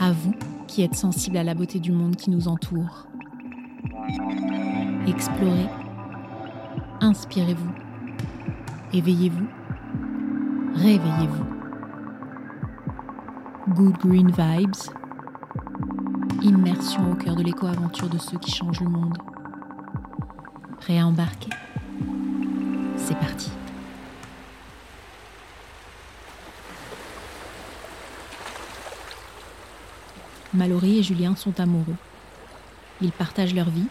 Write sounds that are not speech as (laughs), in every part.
À vous qui êtes sensible à la beauté du monde qui nous entoure. Explorez, inspirez-vous, éveillez-vous, réveillez-vous. Good Green Vibes, immersion au cœur de l'éco-aventure de ceux qui changent le monde. Prêt à embarquer C'est parti. Mallory et Julien sont amoureux. Ils partagent leur vie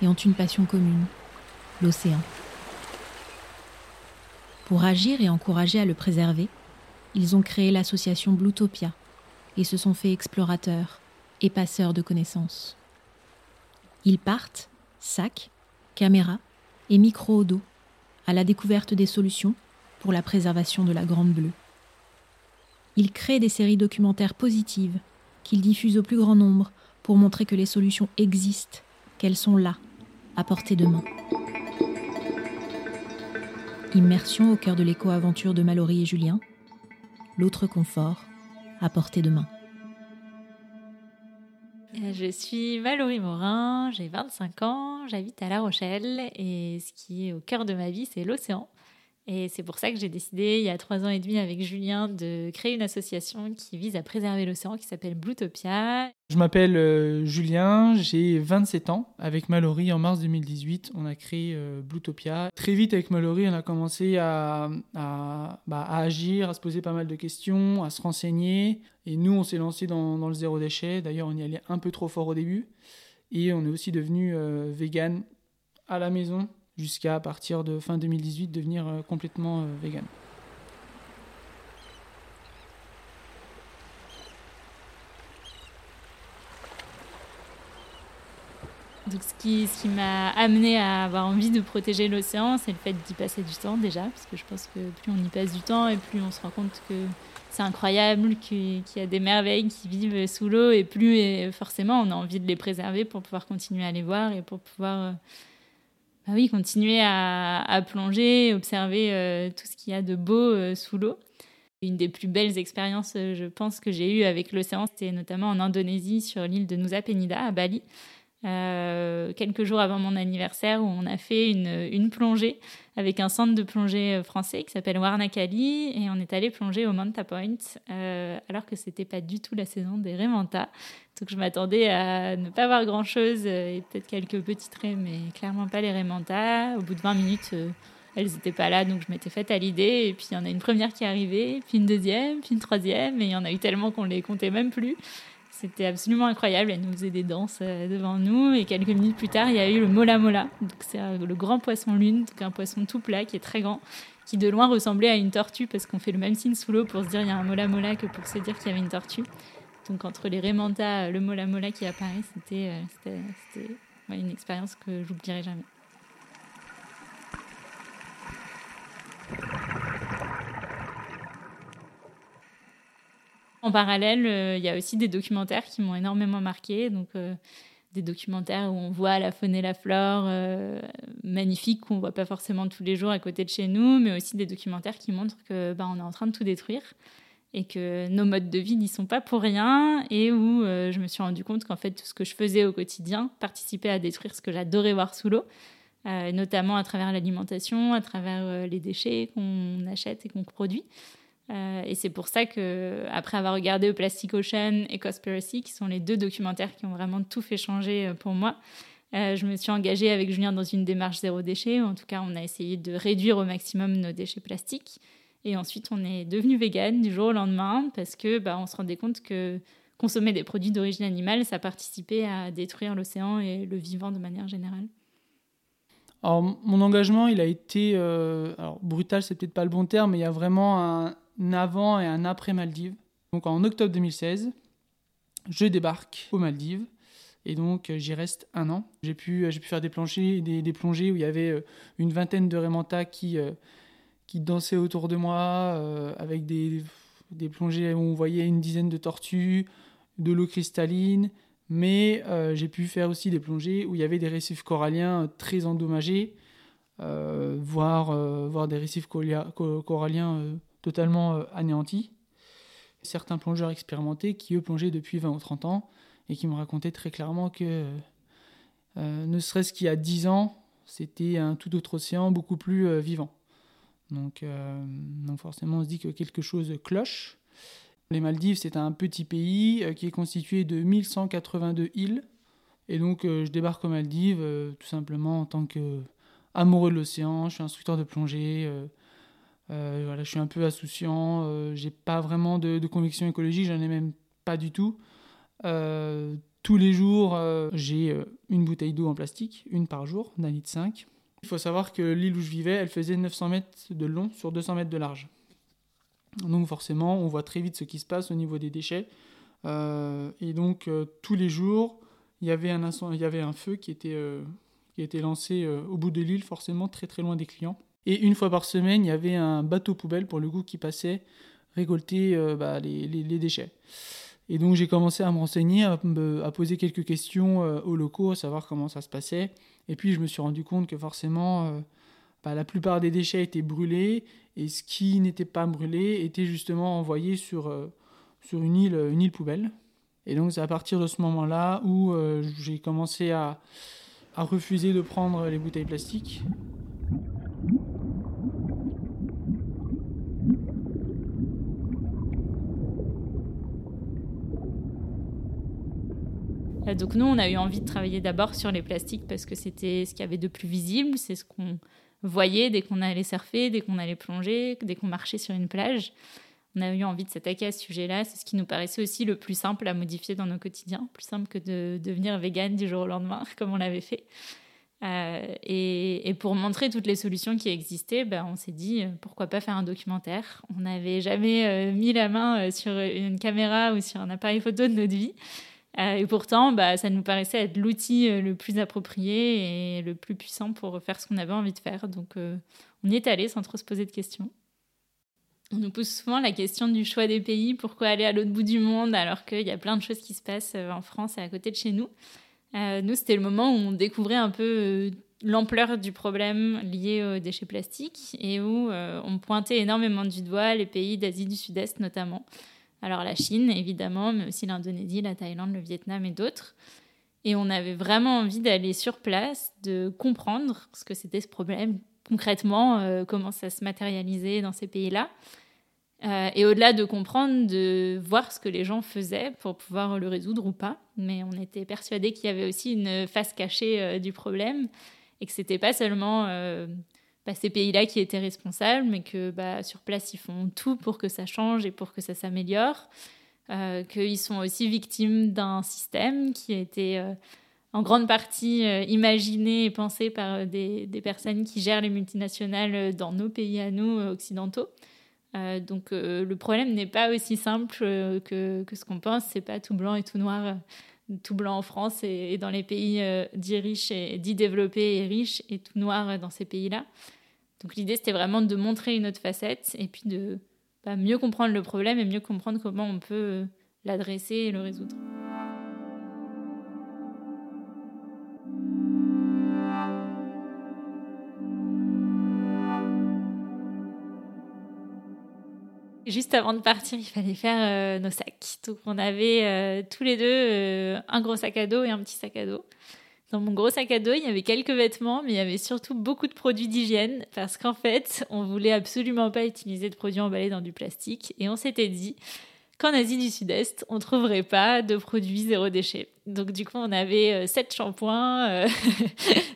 et ont une passion commune, l'océan. Pour agir et encourager à le préserver, ils ont créé l'association Bluetopia et se sont fait explorateurs et passeurs de connaissances. Ils partent, sacs, caméras et micro au dos, à la découverte des solutions pour la préservation de la Grande Bleue. Ils créent des séries documentaires positives qu'ils diffusent au plus grand nombre pour montrer que les solutions existent, qu'elles sont là, à portée de main. Immersion au cœur de l'éco-aventure de Mallory et Julien, l'autre confort, à portée de main. Je suis Mallory Morin, j'ai 25 ans, j'habite à La Rochelle et ce qui est au cœur de ma vie, c'est l'océan. Et c'est pour ça que j'ai décidé, il y a trois ans et demi, avec Julien, de créer une association qui vise à préserver l'océan, qui s'appelle Bluetopia. Je m'appelle euh, Julien, j'ai 27 ans. Avec Mallory, en mars 2018, on a créé euh, Bluetopia. Très vite, avec Mallory, on a commencé à, à, bah, à, agir, à se poser pas mal de questions, à se renseigner. Et nous, on s'est lancé dans, dans, le zéro déchet. D'ailleurs, on y allait un peu trop fort au début. Et on est aussi devenu euh, vegan à la maison jusqu'à partir de fin 2018 devenir euh, complètement euh, vegan. Donc ce qui, ce qui m'a amené à avoir envie de protéger l'océan, c'est le fait d'y passer du temps déjà, parce que je pense que plus on y passe du temps et plus on se rend compte que c'est incroyable, qu'il y a des merveilles qui vivent sous l'eau, et plus forcément on a envie de les préserver pour pouvoir continuer à les voir et pour pouvoir euh, bah oui, continuer à, plonger, observer euh, tout ce qu'il y a de beau euh, sous l'eau. Une des plus belles expériences, euh, je pense, que j'ai eues avec l'océan, c'était notamment en Indonésie, sur l'île de Nusa Penida, à Bali. Quelques jours avant mon anniversaire où on a fait une, plongée avec un centre de plongée français qui s'appelle Warnakali et on est allé plonger au Manta Point alors que c'était pas du tout la saison des Remanta. Donc je m'attendais à ne pas voir grand-chose euh, et peut-être quelques petits traits, mais clairement pas les Raymanta. Au bout de 20 minutes, euh, elles n'étaient pas là, donc je m'étais faite à l'idée. Et puis il y en a une première qui est arrivée, puis une deuxième, puis une troisième, et il y en a eu tellement qu'on les comptait même plus. C'était absolument incroyable. Elles nous faisaient des danses euh, devant nous. Et quelques minutes plus tard, il y a eu le mola mola. C'est le grand poisson lune, donc un poisson tout plat qui est très grand, qui de loin ressemblait à une tortue parce qu'on fait le même signe sous l'eau pour se dire il y a un mola mola que pour se dire qu'il y avait une tortue. Donc entre les Remanta, le Mola Mola qui apparaît, c'était euh, une expérience que j'oublierai jamais. En parallèle, euh, il y a aussi des documentaires qui m'ont énormément marqué. Donc, euh, des documentaires où on voit la faune et la flore magnifiques qu'on ne voit pas forcément tous les jours à côté de chez nous, mais aussi des documentaires qui montrent que bah, on est en train de tout détruire et que nos modes de vie n'y sont pas pour rien et où euh, je me suis rendu compte qu'en fait tout ce que je faisais au quotidien participait à détruire ce que j'adorais voir sous l'eau, euh, notamment à travers l'alimentation, à travers euh, les déchets qu'on achète et qu'on produit. Et c'est pour ça que après avoir regardé Plastic Ocean et Conspiracy, qui sont les deux documentaires qui ont vraiment tout fait changer pour moi, je me suis engagée avec Julien dans une démarche zéro déchet. En tout cas, on a essayé de réduire au maximum nos déchets plastiques. Et ensuite, on est devenu vegan du jour au lendemain parce que bah, on se rendait compte que consommer des produits d'origine animale, ça participait à détruire l'océan et le vivant de manière générale. Alors, mon engagement, il a été euh, alors, brutal, c'est peut-être pas le bon terme, mais il y a vraiment un avant et un après Maldives. Donc en octobre 2016, je débarque aux Maldives et donc j'y reste un an. J'ai pu, pu faire des plongées, des, plongées où il y avait euh, une vingtaine de Raymanta qui, euh, qui dansaient autour de moi euh, avec des, des, plongées où on voyait une dizaine de tortues, de l'eau cristalline. Mais euh, j'ai pu faire aussi des plongées où il y avait des récifs coralliens très endommagés, euh, voire, voire des récifs coralliens totalement anéantis. certains plongeurs expérimentés qui, eux, plongeaient depuis 20 ou 30 ans et qui me racontaient très clairement que, euh, ne serait-ce qu'il y a 10 ans, c'était un tout autre océan, beaucoup plus euh, vivant. Donc, euh, donc, forcément, on se dit que quelque chose cloche. Les Maldives, c'est un petit pays qui est constitué de 1182 îles. Et donc, je débarque aux Maldives tout simplement en tant que amoureux de l'océan. Je suis instructeur de plongée. Euh, je suis un peu insouciant, euh, j'ai pas vraiment de, conviction écologique, j'en ai même pas du tout. Euh, tous les jours, j'ai une bouteille d'eau en plastique, une par jour, d'un litre 5. Il faut savoir que l'île où je vivais, elle faisait 900 mètres de long sur 200 mètres de large. Donc forcément, on voit très vite ce qui se passe au niveau des déchets. et donc tous les jours, il y avait un, il y avait un feu qui était, qui était lancé au bout de l'île, forcément très très loin des clients. Et une fois par semaine, il y avait un bateau poubelle pour le coup qui passait récolter euh, bah, les, déchets. Et donc j'ai commencé à me renseigner, à, poser quelques questions euh, aux locaux, à savoir comment ça se passait. Et puis je me suis rendu compte que forcément, euh, bah, la plupart des déchets étaient brûlés et ce qui n'était pas brûlé était justement envoyé sur, sur une, île, une île poubelle. Et donc c'est à partir de ce moment-là où j'ai commencé à, à refuser de prendre les bouteilles plastiques donc nous, on a eu envie de travailler d'abord sur les plastiques parce que c'était ce qu'il y avait de plus visible, c'est ce qu'on voyait dès qu'on allait surfer, dès qu'on allait plonger, dès qu'on marchait sur une plage. On a eu envie de s'attaquer à ce sujet-là. C'est ce qui nous paraissait aussi le plus simple à modifier dans nos quotidiens, plus simple que de devenir vegan du jour au lendemain, (laughs) comme on l'avait fait. Euh, et, pour montrer toutes les solutions qui existaient, ben, on s'est dit euh, pourquoi pas faire un documentaire? On n'avait jamais mis la main sur une caméra ou sur un appareil photo de notre vie. Euh, et pourtant, bah, ça nous paraissait être l'outil euh, le plus approprié et le plus puissant pour faire ce qu'on avait envie de faire. Donc, euh, on y est allé sans trop se poser de questions. On nous pose souvent la question du choix des pays. Pourquoi aller à l'autre bout du monde alors qu'il y a plein de choses qui se passent en France et à côté de chez nous Nous, c'était le moment où on découvrait un peu l'ampleur du problème lié aux déchets plastiques et où on pointait énormément du doigt les pays d'Asie du Sud-Est notamment. Alors la Chine, évidemment, mais aussi l'Indonésie, la Thaïlande, le Vietnam et d'autres. Et on avait vraiment envie d'aller sur place, de comprendre ce que c'était ce problème concrètement, euh, comment ça se matérialisait dans ces pays-là. Euh, et au-delà de comprendre, de voir ce que les gens faisaient pour pouvoir le résoudre ou pas. Mais on était persuadés qu'il y avait aussi une face cachée euh, du problème et que c'était pas seulement ces pays-là qui étaient responsables, mais que bah, sur place, ils font tout pour que ça change et pour que ça s'améliore. Euh, qu'ils sont aussi victimes d'un système qui a été euh, en grande partie euh, imaginé et pensé par des, personnes qui gèrent les multinationales dans nos pays à nous, occidentaux. donc le problème n'est pas aussi simple que, que ce qu'on pense, c'est pas tout blanc et tout noir tout blanc en France et, dans les pays dits riches et dits développés et riches et tout noir dans ces pays-là. Donc l'idée, c'était vraiment de montrer une autre facette et puis de bah, mieux comprendre le problème et mieux comprendre comment on peut euh, l'adresser et le résoudre. Juste avant de partir, il fallait faire euh, nos sacs. Donc on avait euh, tous les deux un gros sac à dos et un petit sac à dos. Dans mon gros sac à dos, il y avait quelques vêtements, mais il y avait surtout beaucoup de produits d'hygiène parce qu'en fait, on voulait absolument pas utiliser de produits emballés dans du plastique et on s'était dit qu'en Asie du Sud-Est, on trouverait pas de produits zéro déchet. Donc du coup, on avait 7 euh, shampoings,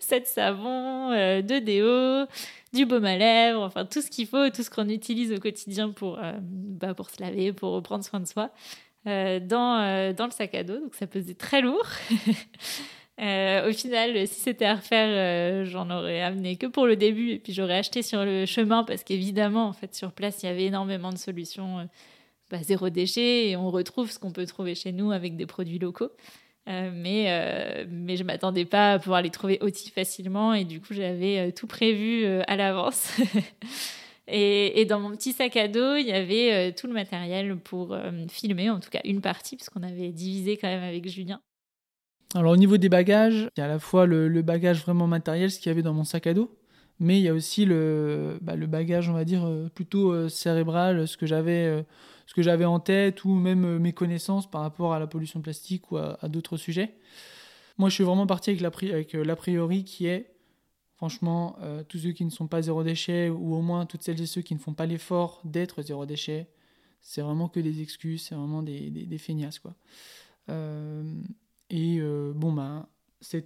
7 euh, (laughs) savons, 2 euh, déos, du baume à lèvres, enfin tout ce qu'il faut, tout ce qu'on utilise au quotidien pour, bah, pour se laver, pour reprendre soin de soi, dans, dans le sac à dos. Donc ça pesait très lourd. (laughs) Euh, au final, si c'était à refaire, euh, j'en aurais amené que pour le début et puis j'aurais acheté sur le chemin parce qu'évidemment, en fait, sur place, il y avait énormément de solutions euh, bah, zéro déchet et on retrouve ce qu'on peut trouver chez nous avec des produits locaux. mais, je m'attendais pas à pouvoir les trouver aussi facilement et du coup, j'avais tout prévu à l'avance. (laughs) et, et, dans mon petit sac à dos, il y avait tout le matériel pour filmer, en tout cas une partie, parce qu'on avait divisé quand même avec Julien. Alors au niveau des bagages, il y a à la fois le, bagage vraiment matériel, ce qu'il y avait dans mon sac à dos, mais il y a aussi le, bah, bagage, on va dire, euh, plutôt euh, cérébral, ce que j'avais, euh, ce que j'avais en tête ou même mes connaissances par rapport à la pollution plastique ou à, d'autres sujets. Moi, je suis vraiment parti avec l'a priori qui est Franchement, tous ceux qui ne sont pas zéro déchet, ou au moins toutes celles et ceux qui ne font pas l'effort d'être zéro déchet, c'est vraiment que des excuses, c'est vraiment des, des, feignasses. Quoi. Et bon, ben,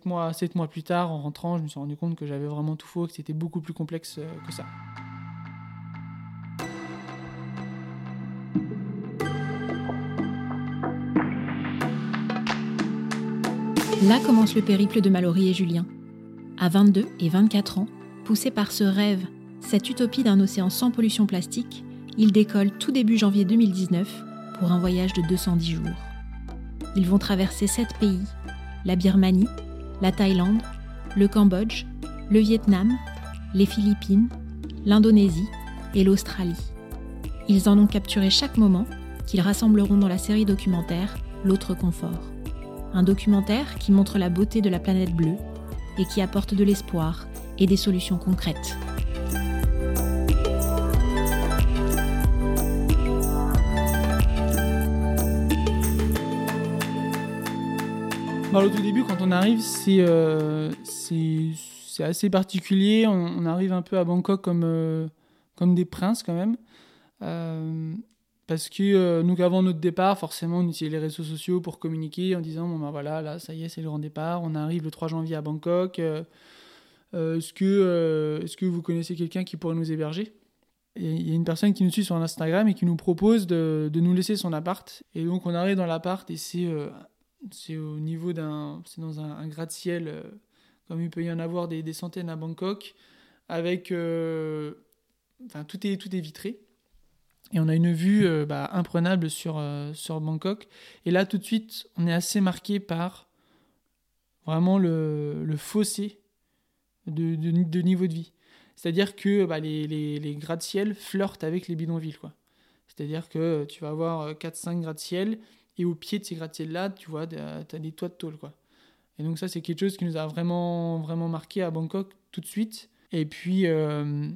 mois, sept mois plus tard, en rentrant, je me suis rendu compte que j'avais vraiment tout faux, que c'était beaucoup plus complexe euh, que ça. Là commence le périple de Mallory et Julien. À 22 et 24 ans, poussés par ce rêve, cette utopie d'un océan sans pollution plastique, ils décollent tout début janvier 2019 pour un voyage de 210 jours. Ils vont traverser sept pays, la Birmanie, la Thaïlande, le Cambodge, le Vietnam, les Philippines, l'Indonésie et l'Australie. Ils en ont capturé chaque moment qu'ils rassembleront dans la série documentaire L'autre confort. Un documentaire qui montre la beauté de la planète bleue et qui apporte de l'espoir et des solutions concrètes. Au tout début, quand on arrive, c'est euh, assez particulier. On, arrive un peu à Bangkok comme, euh, comme des princes quand même. Euh, parce que nous, avant notre départ, forcément, on utilisait les réseaux sociaux pour communiquer en disant bon ben voilà, là, ça y est, c'est le grand départ. On arrive le 3 janvier à Bangkok. est-ce que, est-ce que vous connaissez quelqu'un qui pourrait nous héberger? Il y a une personne qui nous suit sur Instagram et qui nous propose de, de nous laisser son appart. Et donc on arrive dans l'appart et c'est c'est au niveau d'un. C'est dans un, gratte-ciel, euh, comme il peut y en avoir des, centaines à Bangkok, avec. Euh, enfin, tout est, tout est vitré. Et on a une vue euh, bah, imprenable sur, sur Bangkok. Et là, tout de suite, on est assez marqué par vraiment le, le fossé de, de, niveau de vie. C'est-à-dire que bah, les, les, les gratte-ciel flirtent avec les bidonvilles. Quoi. C'est-à-dire que tu vas avoir 4-5 gratte-ciel et au pied de ces gratte-ciels-là, tu vois, tu as des toits de tôle, quoi. Et donc ça, c'est quelque chose qui nous a vraiment, vraiment marqué à Bangkok tout de suite. Et puis, euh,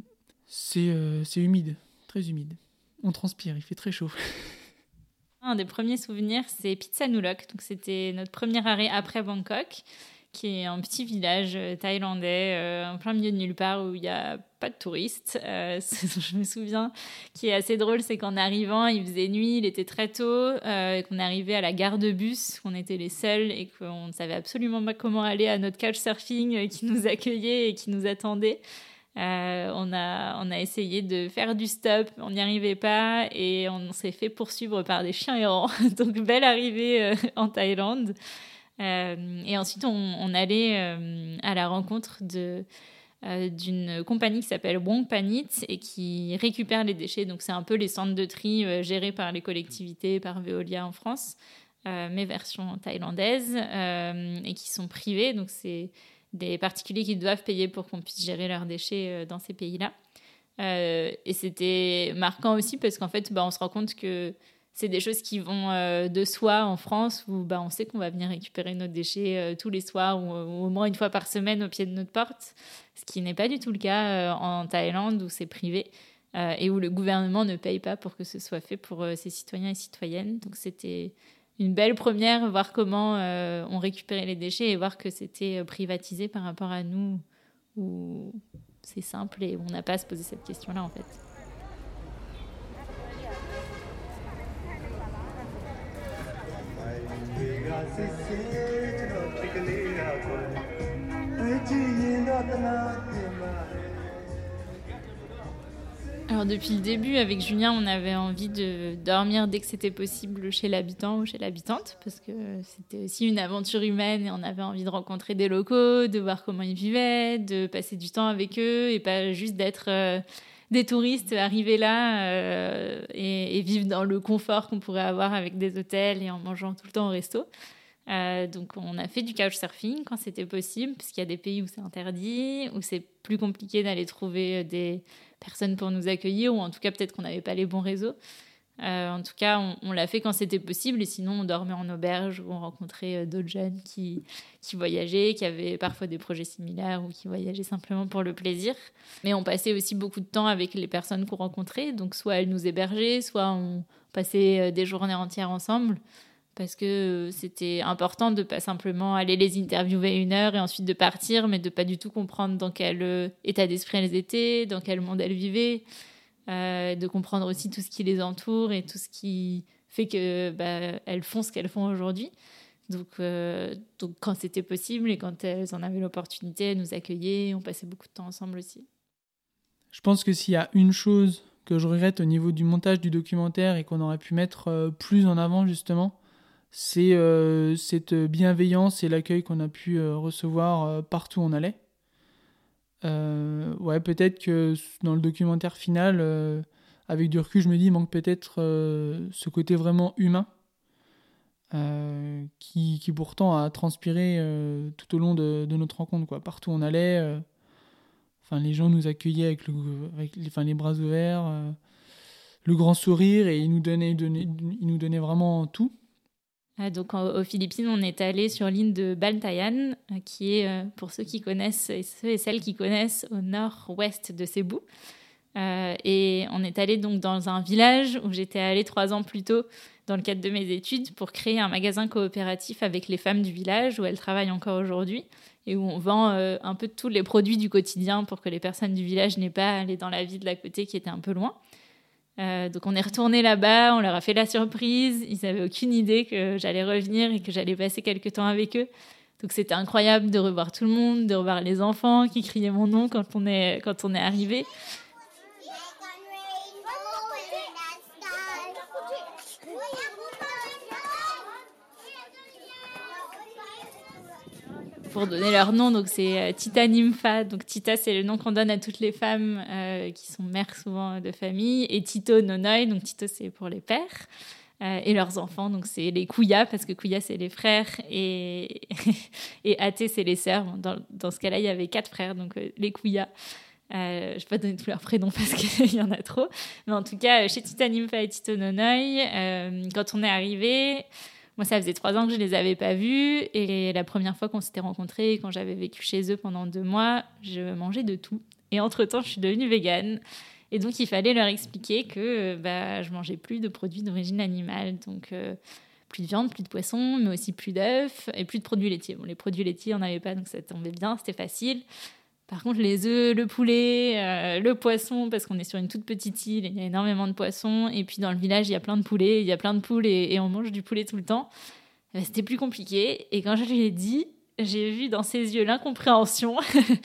euh, c'est humide, très humide. On transpire, il fait très chaud. (laughs) Un des premiers souvenirs, c'est Pitsanulok. Donc c'était notre premier arrêt après Bangkok qui est un petit village euh, thaïlandais euh, en plein milieu de nulle part où il n'y a pas de touristes. Euh, (laughs) je me souviens, qui est assez drôle, c'est qu'en arrivant, il faisait nuit, il était très tôt, et qu'on arrivé à la gare de bus, qu'on était les seuls et qu'on ne savait absolument pas comment aller à notre couchsurfing qui nous accueillait et qui nous attendait. on, a, on a essayé de faire du stop, on n'y arrivait pas et on s'est fait poursuivre par des chiens errants. (laughs) Donc, belle arrivée en Thaïlande. Euh, et ensuite, on, allait euh, à la rencontre de euh, d'une compagnie qui s'appelle Wong Panit et qui récupère les déchets. Donc c'est un peu les centres de tri gérés par les collectivités, par Veolia en France, mais version thaïlandaise, et qui sont privés. Donc c'est des particuliers qui doivent payer pour qu'on puisse gérer leurs déchets dans ces pays-là. et c'était marquant aussi parce qu'en fait, bah, on se rend compte que c'est des choses qui vont euh, de soi en France où bah, on sait qu'on va venir récupérer nos déchets euh, tous les soirs ou, au moins une fois par semaine au pied de notre porte, ce qui n'est pas du tout le cas euh, en Thaïlande où c'est privé et où le gouvernement ne paye pas pour que ce soit fait pour ses citoyens et citoyennes. Donc c'était une belle première, voir comment on récupérait les déchets et voir que c'était privatisé par rapport à nous où c'est simple et on n'a pas à se poser cette question-là en fait. Alors depuis le début, avec Julien, on avait envie de dormir dès que c'était possible chez l'habitant ou chez l'habitante, parce que c'était aussi une aventure humaine et on avait envie de rencontrer des locaux, de voir comment ils vivaient, de passer du temps avec eux et pas juste d'être euh, des touristes arrivés là euh, et, vivre dans le confort qu'on pourrait avoir avec des hôtels et en mangeant tout le temps au resto. Euh, donc on a fait du couchsurfing quand c'était possible, puisqu'il y a des pays où c'est interdit, où c'est plus compliqué d'aller trouver des personnes pour nous accueillir, ou en tout cas peut-être qu'on n'avait pas les bons réseaux. Euh, en tout cas, on, l'a fait quand c'était possible et sinon on dormait en auberge où on rencontrait euh, d'autres jeunes qui, qui voyageaient, qui avaient parfois des projets similaires ou qui voyageaient simplement pour le plaisir. Mais on passait aussi beaucoup de temps avec les personnes qu'on rencontrait, donc soit elles nous hébergeaient, soit on passait euh, des journées entières ensemble parce que c'était important de pas simplement aller les interviewer une heure et ensuite de partir, mais de pas du tout comprendre dans quel état d'esprit elles étaient, dans quel monde elles vivaient. Euh, de comprendre aussi tout ce qui les entoure et tout ce qui fait que bah, elles font ce qu'elles font aujourd'hui. Donc, euh, donc quand c'était possible et quand elles en avaient l'opportunité, elles nous accueillaient, on passait beaucoup de temps ensemble aussi. Je pense que s'il y a une chose que je regrette au niveau du montage du documentaire et qu'on aurait pu mettre euh, plus en avant justement, c'est cette bienveillance et l'accueil qu'on a pu recevoir partout où on allait. Euh, ouais, peut-être que dans le documentaire final, euh, avec du recul, je me dis, il manque peut-être euh, ce côté vraiment humain. qui, qui, pourtant a transpiré tout au long de, notre rencontre. Quoi. Partout où on allait, les gens nous accueillaient avec, le, avec les bras ouverts, le grand sourire, et ils nous donnaient, ils nous donnaient vraiment tout. Ah, donc aux Philippines, on est allé sur l'île de Bantayan, euh, qui est, euh, pour ceux qui connaissent et celles qui connaissent, au nord-ouest de Cebu. Euh, et on est allé donc dans un village où j'étais allée trois ans plus tôt dans le cadre de mes études pour créer un magasin coopératif avec les femmes du village où elles travaillent encore aujourd'hui et où on vend un peu tous les produits du quotidien pour que les personnes du village n'aient pas à aller dans la ville de la côté qui était un peu loin. Euh, donc on est retourné là-bas, on leur a fait la surprise. Ils n'avaient aucune idée que j'allais revenir et que j'allais passer quelques temps avec eux. Donc c'était incroyable de revoir tout le monde, de revoir les enfants qui criaient mon nom quand on est, quand on est arrivé. Pour donner leur nom. Donc c'est euh, Tita Nympha. Donc Tita, c'est le nom qu'on donne à toutes les femmes euh, qui sont mères souvent de famille. Et Tito Nonoi, donc Tito c'est pour les pères. Euh, et leurs enfants, donc c'est les Kouya, parce que Kouya c'est les frères et, (laughs) et Athé c'est les sœurs. Dans, dans ce cas-là, il y avait quatre frères, donc les Kouya. je ne vais pas donner tous leurs prénoms (laughs) parce qu'il y en a trop. Mais en tout cas, chez Tita et Tito Nonoi, quand on est arrivé, moi, ça faisait trois ans que je les avais pas vus. Et la première fois qu'on s'était rencontrés, quand j'avais vécu chez eux pendant deux mois, je mangeais de tout. Et entre-temps, je suis devenue végane. Et donc, il fallait leur expliquer que bah, je mangeais plus de produits d'origine animale. Donc, euh, plus de viande, plus de poisson, mais aussi plus d'œufs et plus de produits laitiers. Bon, les produits laitiers, on n'avait pas, donc ça tombait bien, c'était facile. Par contre, les œufs, le poulet, euh, le poisson, parce qu'on est sur une toute petite île, il y a énormément de poissons. Et puis dans le village, il y a plein de poulets, il y a plein de poules et, on mange du poulet tout le temps. Euh, c'était plus compliqué. Et quand je lui ai dit, j'ai vu dans ses yeux l'incompréhension.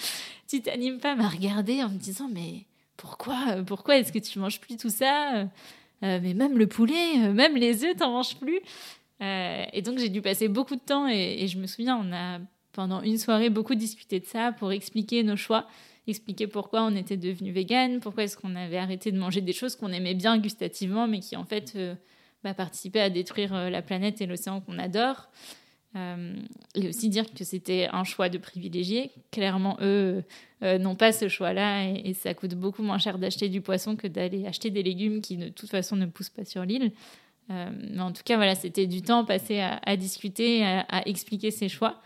(laughs) Titanimpa m'a regardé en me disant Mais pourquoi Pourquoi est-ce que tu manges plus tout ça? Euh, Mais même le poulet, même les œufs, t'en manges plus. et donc j'ai dû passer beaucoup de temps et je me souviens, on a pendant une soirée beaucoup discuté de ça pour expliquer nos choix, expliquer pourquoi on était devenu vegan, pourquoi est-ce qu'on avait arrêté de manger des choses qu'on aimait bien gustativement, mais qui en fait euh, bah, participaient à détruire euh, la planète et l'océan qu'on adore. Euh, et aussi dire que c'était un choix de privilégié. Clairement, eux n'ont pas ce choix-là et, ça coûte beaucoup moins cher d'acheter du poisson que d'aller acheter des légumes qui de toute façon ne poussent pas sur l'île. mais en tout cas, voilà, c'était du temps passé à, discuter, à, à, expliquer ses choix.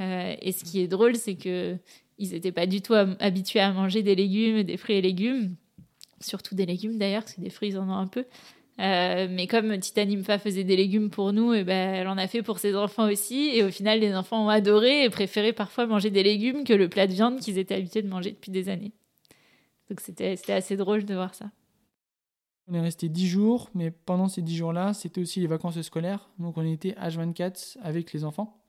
Euh, et ce qui est drôle, c'est que ils n'étaient pas du tout habitués à manger des légumes, des fruits et légumes, surtout des légumes d'ailleurs, parce que des fruits ils en ont un peu. Euh, mais comme Tita Nympha faisait des légumes pour nous, et ben, elle en a fait pour ses enfants aussi. Et au final, les enfants ont adoré et préféré parfois manger des légumes que le plat de viande qu'ils étaient habitués de manger depuis des années. Donc c'était assez drôle de voir ça. On est resté 10 jours, mais pendant ces 10 jours-là, c'était aussi les vacances scolaires. Donc on était H24 avec les enfants.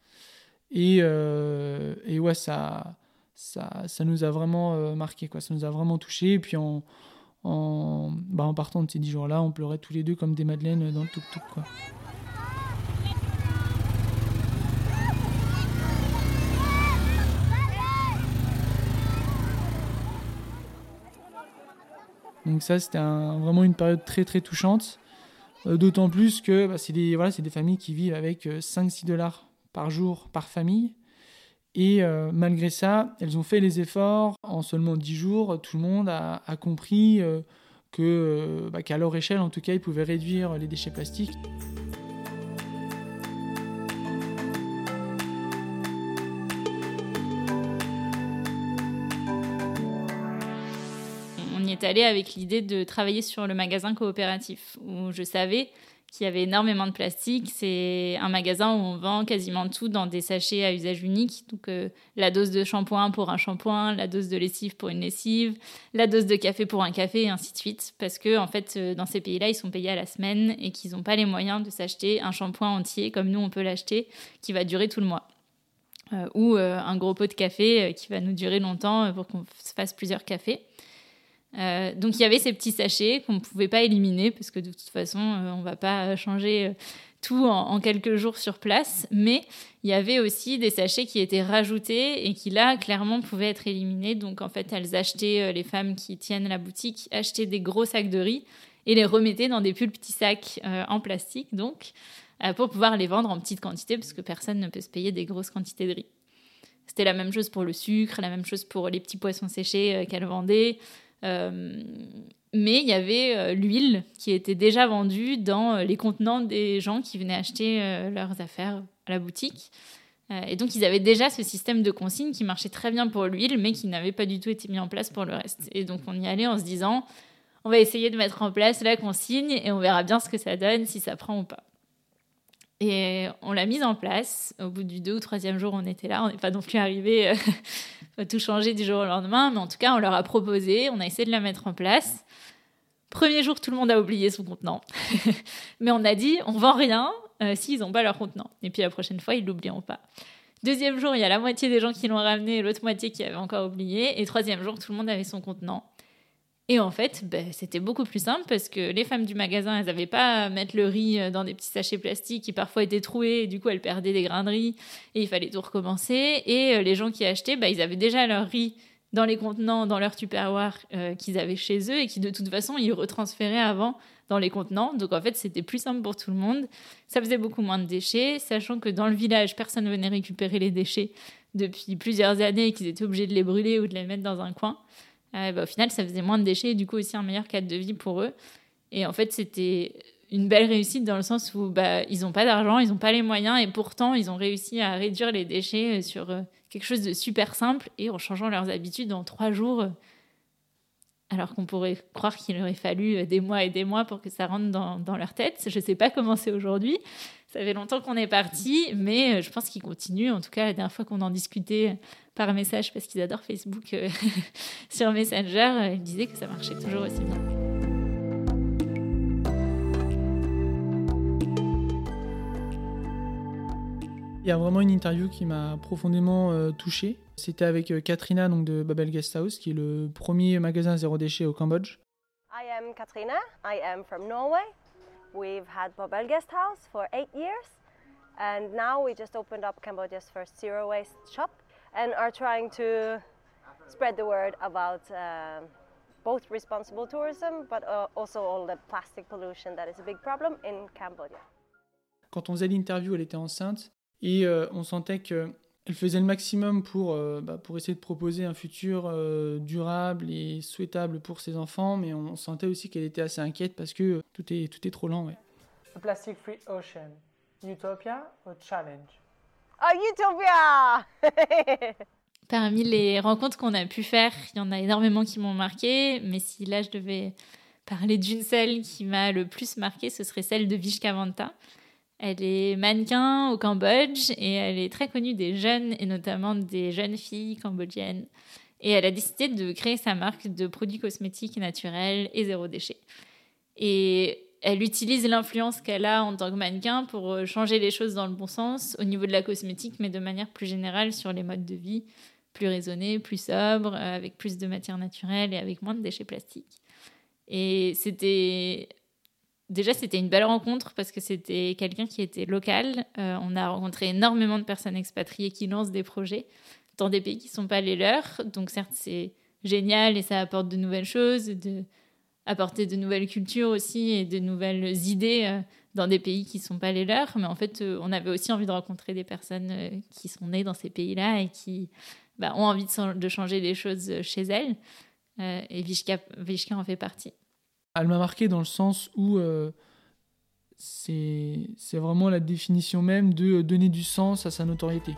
Et, euh, et ouais, ça, ça, ça nous a vraiment euh, marqué, quoi. ça nous a vraiment touché. Et puis en, en, bah en partant de ces dix jours-là, on pleurait tous les deux comme des madeleines dans le tuk-tuk. Quoi. Donc ça, c'était vraiment une période très très touchante. Euh, d'autant plus que bah, c'est des, voilà, des familles qui vivent avec 5-6 dollars par jour par famille. Et euh, malgré ça, elles ont fait les efforts. En seulement 10 jours, tout le monde a, compris euh, que, bah, qu'à leur échelle, en tout cas, ils pouvaient réduire les déchets plastiques. On y est allé avec l'idée de travailler sur le magasin coopératif, où je savais qu'il y avait énormément de plastique. C'est un magasin où on vend quasiment tout dans des sachets à usage unique. Donc euh, la dose de shampoing pour un shampoing, la dose de lessive pour une lessive, la dose de café pour un café, et ainsi de suite. Parce que en fait, euh, dans ces pays-là, ils sont payés à la semaine et qu'ils n'ont pas les moyens de s'acheter un shampoing entier comme nous on peut l'acheter, qui va durer tout le mois. Euh, ou un gros pot de café qui va nous durer longtemps pour qu'on se fasse plusieurs cafés. Euh, donc il y avait ces petits sachets qu'on ne pouvait pas éliminer parce que de toute façon euh, on ne va pas changer euh, tout en, quelques jours sur place. Mais il y avait aussi des sachets qui étaient rajoutés et qui là clairement pouvaient être éliminés. Donc en fait elles achetaient, les femmes qui tiennent la boutique, achetaient des gros sacs de riz et les remettaient dans des plus petits sacs en plastique donc pour pouvoir les vendre en petites quantités parce que personne ne peut se payer des grosses quantités de riz. C'était la même chose pour le sucre, la même chose pour les petits poissons séchés qu'elles vendaient. Euh, mais il y avait euh, l'huile qui était déjà vendue dans euh, les contenants des gens qui venaient acheter leurs affaires à la boutique. et donc, ils avaient déjà ce système de consigne qui marchait très bien pour l'huile, mais qui n'avait pas du tout été mis en place pour le reste. Et donc, on y allait en se disant, on va essayer de mettre en place la consigne et on verra bien ce que ça donne, si ça prend ou pas. Et on l'a mise en place. Au bout du deux ou troisième jour, on était là. On n'est pas non plus arrivé (laughs) à tout changer du jour au lendemain, mais en tout cas, on leur a proposé, on a essayé de la mettre en place. Premier jour, tout le monde a oublié son contenant. (laughs) mais on a dit, on vend rien euh, s'ils n'ont pas leur contenant. Et puis la prochaine fois, ils l'oublieront pas. Deuxième jour, il y a la moitié des gens qui l'ont ramené l'autre moitié qui avait encore oublié. Et troisième jour, tout le monde avait son contenant. Et en fait, ben, c'était beaucoup plus simple parce que les femmes du magasin, elles n'avaient pas à mettre le riz euh, dans des petits sachets plastiques qui parfois étaient troués et du coup elles perdaient des grains de riz et il fallait tout recommencer. Et euh, les gens qui achetaient, ben, ils avaient déjà leur riz dans les contenants, dans leur tupperware euh, qu'ils avaient chez eux et qui de toute façon ils retransféraient avant dans les contenants. Donc en fait, c'était plus simple pour tout le monde. Ça faisait beaucoup moins de déchets, sachant que dans le village, personne ne venait récupérer les déchets depuis plusieurs années et qu'ils étaient obligés de les brûler ou de les mettre dans un coin. Euh, bah, au final, ça faisait moins de déchets et du coup aussi un meilleur cadre de vie pour eux. Et en fait, c'était une belle réussite dans le sens où bah, ils n'ont pas d'argent, ils n'ont pas les moyens et pourtant ils ont réussi à réduire les déchets sur euh, quelque chose de super simple et en changeant leurs habitudes en trois jours. Alors qu'on pourrait croire qu'il aurait fallu des mois et des mois pour que ça rentre dans, dans leur tête. Je ne sais pas comment c'est aujourd'hui. Ça fait longtemps qu'on est parti, mais je pense qu'ils continuent. En tout cas, la dernière fois qu'on en discutait par message parce qu'ils adorent Facebook euh, (laughs) sur Messenger. Euh, ils disaient que ça marchait toujours aussi bien. Il y a vraiment une interview qui m'a profondément euh, touché. C'était avec Katrina donc de Babel Guest House, qui est le premier magasin zéro déchet au Cambodge. I am Katrina. I am from Norway. We've had Babel Guest House for eight years, and now we just opened up Cambodia's first zero waste shop. and are trying to spread the word about uh, both responsible tourism, but uh, also all the plastic pollution that is a big problem in Cambodia. Quand on faisait l'interview, elle était enceinte et euh, on sentait que elle faisait le maximum pour, euh, bah, pour essayer de proposer un futur euh, durable et souhaitable pour ses enfants, mais on sentait aussi qu'elle était assez inquiète parce que tout est, tout est trop lent. Ouais. A Plastic Free Ocean, Utopia or Challenge? Oh, Utopia (laughs) Parmi les rencontres qu'on a pu faire, il y en a énormément qui m'ont marqué, mais si là je devais parler d'une seule qui m'a le plus marqué, ce serait celle de Vishka Vanta. Elle est mannequin au Cambodge et elle est très connue des jeunes et notamment des jeunes filles cambodgiennes. Et elle a décidé de créer sa marque de produits cosmétiques naturels et zéro déchet. Et elle utilise l'influence qu'elle a en tant que mannequin pour euh, changer les choses dans le bon sens au niveau de la cosmétique, mais de manière plus générale sur les modes de vie plus raisonnés, plus sobres, euh, avec plus de matières naturelles et avec moins de déchets plastiques. Et c'était déjà c'était une belle rencontre parce que c'était quelqu'un qui était local. Euh, on a rencontré énormément de personnes expatriées qui lancent des projets dans des pays qui ne sont pas les leurs. Donc certes c'est génial et ça apporte de nouvelles choses, apporter de nouvelles cultures aussi et de nouvelles idées euh, dans des pays qui ne sont pas les leurs. Mais en fait, euh, on avait aussi envie de rencontrer des personnes qui sont nées dans ces pays-là et qui bah, ont envie de, changer des choses chez elles. et Vishka, Vishka en fait partie. Elle m'a marqué dans le sens où euh, c'est vraiment la définition même de donner du sens à sa notoriété.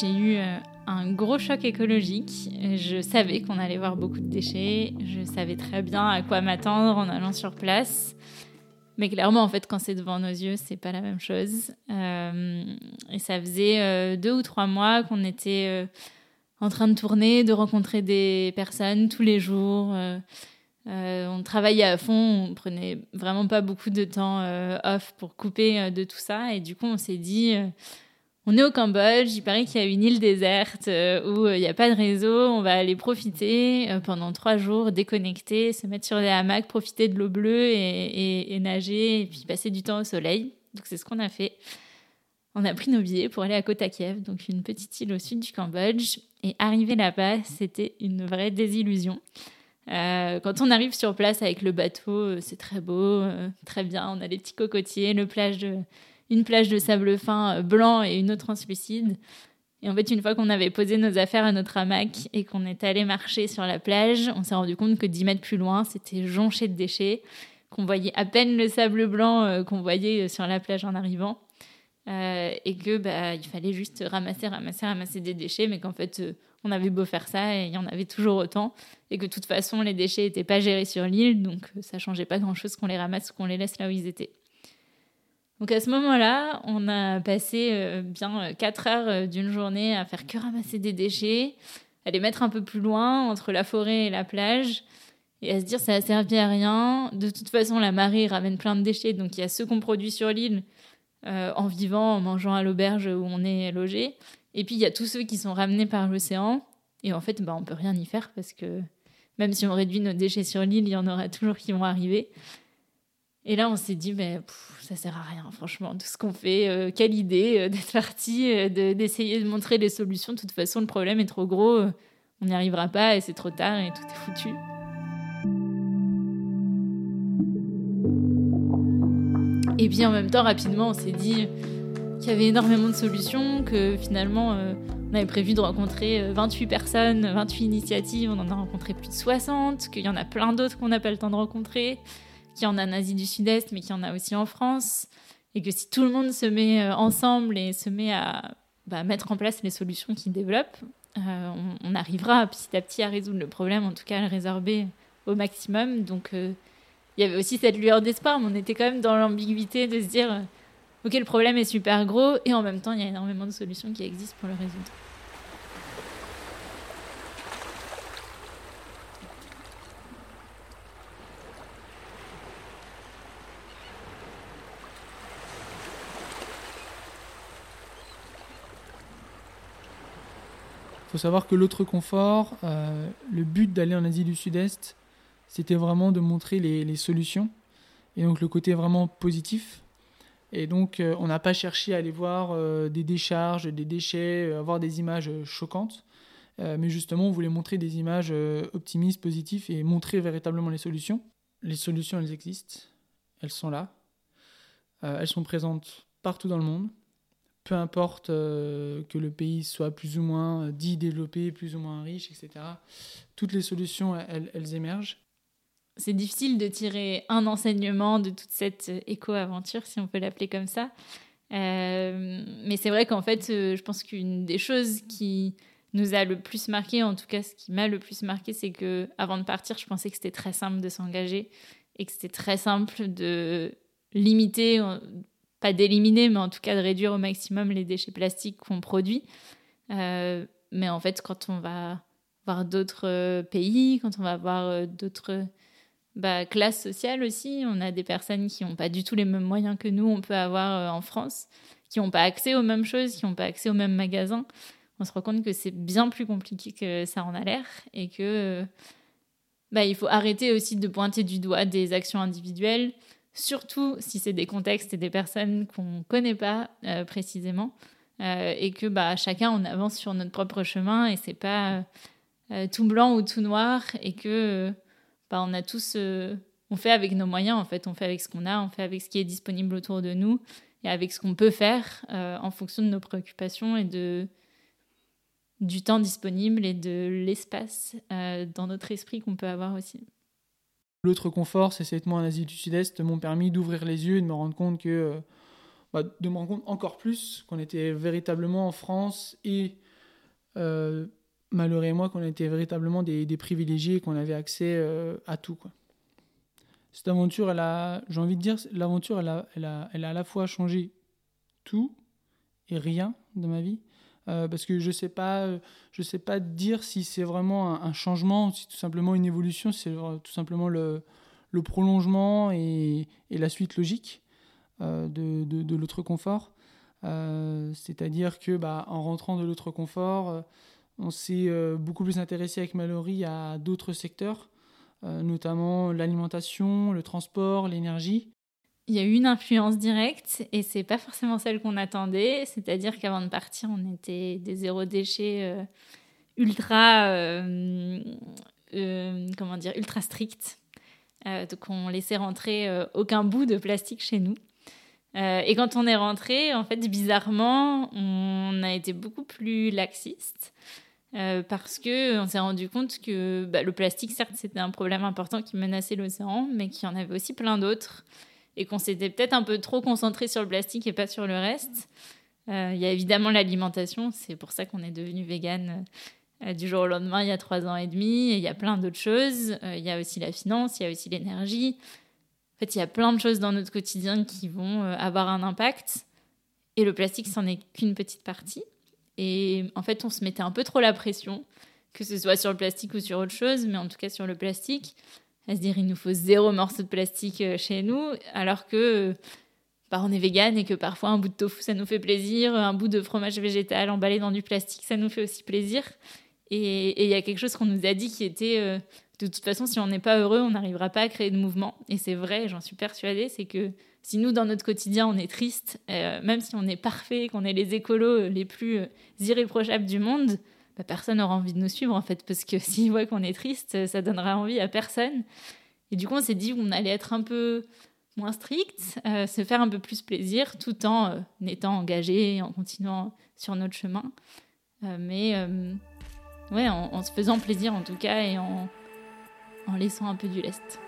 j'ai eu euh, un gros choc écologique. Je savais qu'on allait voir beaucoup de déchets. Je savais très bien à quoi m'attendre en allant sur place. Mais clairement, en fait, quand c'est devant nos yeux, c'est pas la même chose. Euh, et ça faisait euh, deux ou trois mois qu'on était en train de tourner, de rencontrer des personnes tous les jours. on travaillait à fond, on prenait vraiment pas beaucoup de temps off pour couper de tout ça. Et du coup, on s'est dit on est au Cambodge, il paraît qu'il y a une île déserte euh, où euh, il n'y a pas de réseau. On va aller profiter euh, pendant trois jours, déconnecter, se mettre sur des hamacs, profiter de l'eau bleue et, nager, et puis passer du temps au soleil. Donc c'est ce qu'on a fait. On a pris nos billets pour aller à Kota Kiev, donc une petite île au sud du Cambodge. Et arriver là-bas, c'était une vraie désillusion. quand on arrive sur place avec le bateau, c'est très beau, très bien. On a les petits cocotiers, le plage de une plage de sable fin euh, blanc et une autre translucide. Et en fait, une fois qu'on avait posé nos affaires à notre hamac et qu'on est allé marcher sur la plage, on s'est rendu compte que 10 mètres plus loin, c'était jonché de déchets, qu'on voyait à peine le sable blanc euh, qu'on voyait euh, sur la plage en arrivant. et que bah, il fallait juste ramasser, ramasser, ramasser des déchets, mais qu'en fait, on avait beau faire ça et il y en avait toujours autant. Et que de toute façon, les déchets n'étaient pas gérés sur l'île, donc ça changeait pas grand-chose qu'on les ramasse ou qu'on les laisse là où ils étaient. Donc à ce moment-là, on a passé euh, bien 4 euh, heures euh, d'une journée à faire que ramasser des déchets, à les mettre un peu plus loin entre la forêt et la plage, et à se dire ça a servi à rien. De toute façon, la marée ramène plein de déchets, donc il y a ceux qu'on produit sur l'île en vivant, en mangeant à l'auberge où on est logé, et puis il y a tous ceux qui sont ramenés par l'océan. Et en fait, bah, on peut rien y faire parce que même si on réduit nos déchets sur l'île, il y en aura toujours qui vont arriver. Et là, on s'est dit, mais ça sert à rien, franchement, tout ce qu'on fait. Euh, quelle idée euh, d'être parti, euh, d'essayer de, montrer les solutions. De toute façon, le problème est trop gros, on n'y arrivera pas et c'est trop tard et tout est foutu. Et puis en même temps, rapidement, on s'est dit qu'il y avait énormément de solutions, que finalement, on avait prévu de rencontrer 28 personnes, 28 initiatives, on en a rencontré plus de 60, qu'il y en a plein d'autres qu'on n'a pas le temps de rencontrer qui en a en Asie du Sud-Est, mais qui en a aussi en France. Et que si tout le monde se met euh, ensemble et se met à bah, mettre en place les solutions qu'ils développent, euh, on, arrivera petit à petit à résoudre le problème, en tout cas à le résorber au maximum. Donc euh, il y avait aussi cette lueur d'espoir, mais on était quand même dans l'ambiguïté de se dire, ok, le problème est super gros, et en même temps, il y a énormément de solutions qui existent pour le résoudre. Faut savoir que l'autre confort, euh, le but d'aller en Asie du Sud-Est, c'était vraiment de montrer les, solutions et donc le côté vraiment positif. Et donc, euh, on n'a pas cherché à aller voir euh, des décharges, des déchets, avoir des images choquantes, mais justement, on voulait montrer des images optimistes, positives et montrer véritablement les solutions. Les solutions, elles existent, elles sont là, elles sont présentes partout dans le monde peu importe euh, que le pays soit plus ou moins euh, dit développé, plus ou moins riche, etc. Toutes les solutions, elles, émergent. C'est difficile de tirer un enseignement de toute cette euh, éco-aventure, si on peut l'appeler comme ça. mais c'est vrai qu'en fait, je pense qu'une des choses qui nous a le plus marqué, en tout cas ce qui m'a le plus marqué, c'est que avant de partir, je pensais que c'était très simple de s'engager et que c'était très simple de limiter pas d'éliminer, mais en tout cas de réduire au maximum les déchets plastiques qu'on produit. Euh, mais en fait, quand on va voir d'autres euh, pays, quand on va voir euh, d'autres bah, classes sociales aussi, on a des personnes qui n'ont pas du tout les mêmes moyens que nous, on peut avoir en France, qui n'ont pas accès aux mêmes choses, qui n'ont pas accès aux mêmes magasins. On se rend compte que c'est bien plus compliqué que ça en a l'air et que bah, il faut arrêter aussi de pointer du doigt des actions individuelles surtout si c'est des contextes et des personnes qu'on ne connaît pas euh, précisément, euh, et que bah, chacun on avance sur notre propre chemin et c'est pas euh, tout blanc ou tout noir, et que bah, on a tous, on fait avec nos moyens en fait, on fait avec ce qu'on a, on fait avec ce qui est disponible autour de nous, et avec ce qu'on peut faire en fonction de nos préoccupations et de, du temps disponible et de l'espace dans notre esprit qu'on peut avoir aussi. L'autre confort, c'est cette mois en Asie du Sud-Est m'ont permis d'ouvrir les yeux et de me rendre compte que bah, de me rendre compte encore plus qu'on était véritablement en France et euh, et moi qu'on était véritablement des, privilégiés et qu'on avait accès euh, à tout. Cette aventure, j'ai envie de dire, l'aventure, elle a, elle, elle a à la fois changé tout et rien dans ma vie. Euh, parce que je sais pas, je sais pas dire si c'est vraiment un, changement, si tout simplement une évolution, c'est tout simplement le, prolongement et, la suite logique. Euh, de, l'autre confort. Euh, c'est-à-dire que bah, en rentrant de l'autre confort, euh, on s'est beaucoup plus intéressé avec Mallory à d'autres secteurs, notamment l'alimentation, le transport, l'énergie. Il y a eu une influence directe et c'est pas forcément celle qu'on attendait. C'est-à-dire qu'avant de partir, on était des zéro déchets ultra, comment dire, ultra stricts. donc on laissait rentrer aucun bout de plastique chez nous. Euh, et quand on est rentré, en fait, bizarrement, on a été beaucoup plus laxiste. Euh, parce que on s'est rendu compte que bah, le plastique, certes, c'était un problème important qui menaçait l'océan, mais qu'il y en avait aussi plein d'autres, et qu'on s'était peut-être un peu trop concentré sur le plastique et pas sur le reste. Euh, il y a évidemment l'alimentation, c'est pour ça qu'on est devenu vegan du jour au lendemain il y a trois ans et demi. Et il y a plein d'autres choses. Il y a aussi la finance, il y a aussi l'énergie. En fait, il y a plein de choses dans notre quotidien qui vont euh, avoir un impact. Et le plastique, c'en est qu'une petite partie. Et en fait, on se mettait un peu trop la pression, que ce soit sur le plastique ou sur autre chose, mais en tout cas sur le plastique, à se dire il nous faut zéro morceau de plastique euh, chez nous, alors que bah, on est vegan et que parfois un bout de tofu ça nous fait plaisir, un bout de fromage végétal emballé dans du plastique ça nous fait aussi plaisir. Et il y a quelque chose qu'on nous a dit qui était euh, de toute façon, si on n'est pas heureux, on n'arrivera pas à créer de mouvement. Et c'est vrai, j'en suis persuadée, c'est que si nous, dans notre quotidien, on est triste, euh, même si on est parfait, qu'on est les écolos les plus euh, irréprochables du monde, bah, personne n'aura envie de nous suivre, en fait, parce que (laughs) s'ils voient qu'on est triste, ça donnera envie à personne. Et du coup, on s'est dit qu'on allait être un peu moins strict, euh, se faire un peu plus plaisir, tout en étant engagé, en continuant sur notre chemin. mais ouais, en, se faisant plaisir, en tout cas, et en laissant un peu du lest.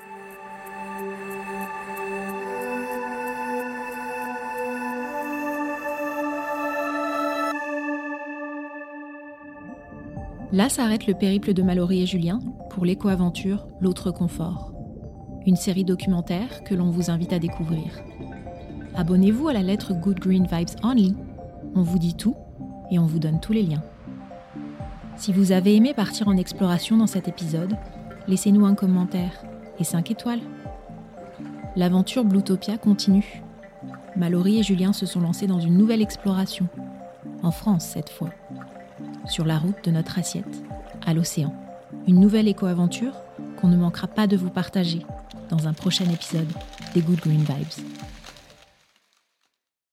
Là s'arrête le périple de Mallory et Julien pour l'éco-aventure L'autre confort, une série documentaire que l'on vous invite à découvrir. Abonnez-vous à la lettre Good Green Vibes Only. On vous dit tout et on vous donne tous les liens. Si vous avez aimé partir en exploration dans cet épisode, laissez-nous un commentaire et 5 étoiles. L'aventure Bluetopia continue. Mallory et Julien se sont lancés dans une nouvelle exploration, en France cette fois, sur la route de notre assiette, à l'océan. Une nouvelle éco-aventure qu'on ne manquera pas de vous partager dans un prochain épisode des Good Green Vibes.